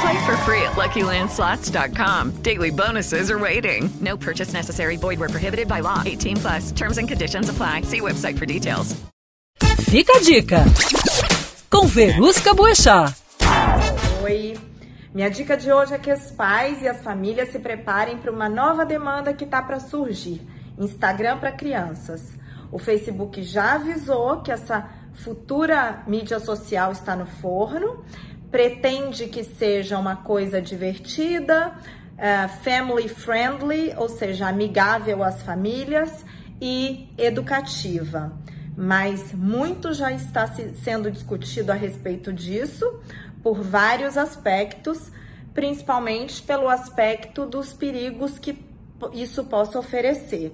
Play for free at LuckyLandSlots.com. Daily bonuses are waiting. No purchase necessary. Void where prohibited by law. 18 plus. Terms and conditions apply. See website for details. Fica a dica com Verusca Boechat. Oi. Minha dica de hoje é que os pais e as famílias se preparem para uma nova demanda que está para surgir: Instagram para crianças. O Facebook já avisou que essa futura mídia social está no forno, pretende que seja uma coisa divertida, uh, family friendly, ou seja, amigável às famílias e educativa. Mas muito já está sendo discutido a respeito disso por vários aspectos, principalmente pelo aspecto dos perigos que isso possa oferecer.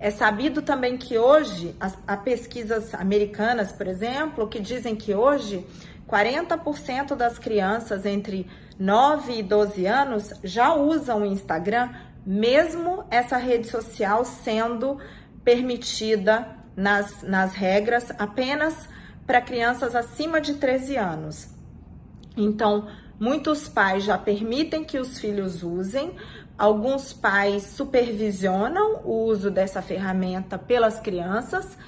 É sabido também que hoje, as, há pesquisas americanas, por exemplo, que dizem que hoje 40% das crianças entre 9 e 12 anos já usam o Instagram, mesmo essa rede social sendo permitida nas, nas regras apenas para crianças acima de 13 anos. Então, muitos pais já permitem que os filhos usem, Alguns pais supervisionam o uso dessa ferramenta pelas crianças,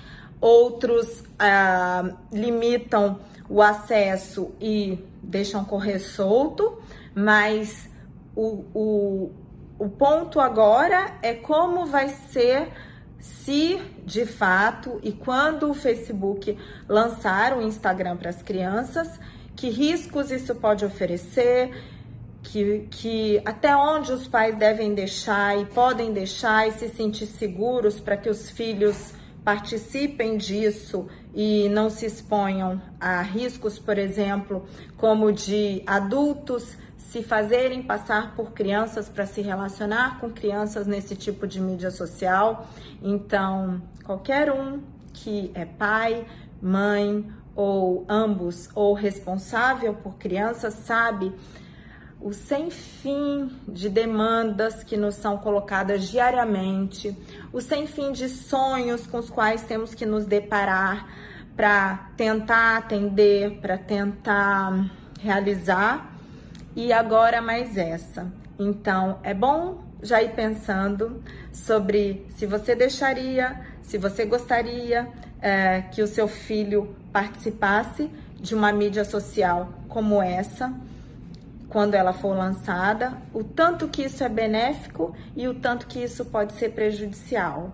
outros ah, limitam o acesso e deixam correr solto, mas o, o, o ponto agora é como vai ser se de fato e quando o Facebook lançar o Instagram para as crianças, que riscos isso pode oferecer que, que até onde os pais devem deixar e podem deixar e se sentir seguros para que os filhos participem disso e não se exponham a riscos, por exemplo, como de adultos se fazerem passar por crianças para se relacionar com crianças nesse tipo de mídia social. Então, qualquer um que é pai, mãe ou ambos ou responsável por crianças sabe o sem fim de demandas que nos são colocadas diariamente, o sem fim de sonhos com os quais temos que nos deparar para tentar atender, para tentar realizar, e agora mais essa. Então, é bom já ir pensando sobre se você deixaria, se você gostaria é, que o seu filho participasse de uma mídia social como essa quando ela for lançada, o tanto que isso é benéfico e o tanto que isso pode ser prejudicial.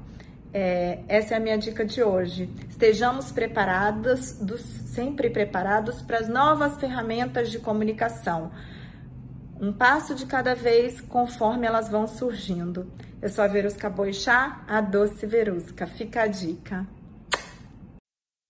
É, essa é a minha dica de hoje. Estejamos preparados, dos, sempre preparados para as novas ferramentas de comunicação. Um passo de cada vez, conforme elas vão surgindo. Eu sou a Verusca Boixá, a doce Verusca. Fica a dica.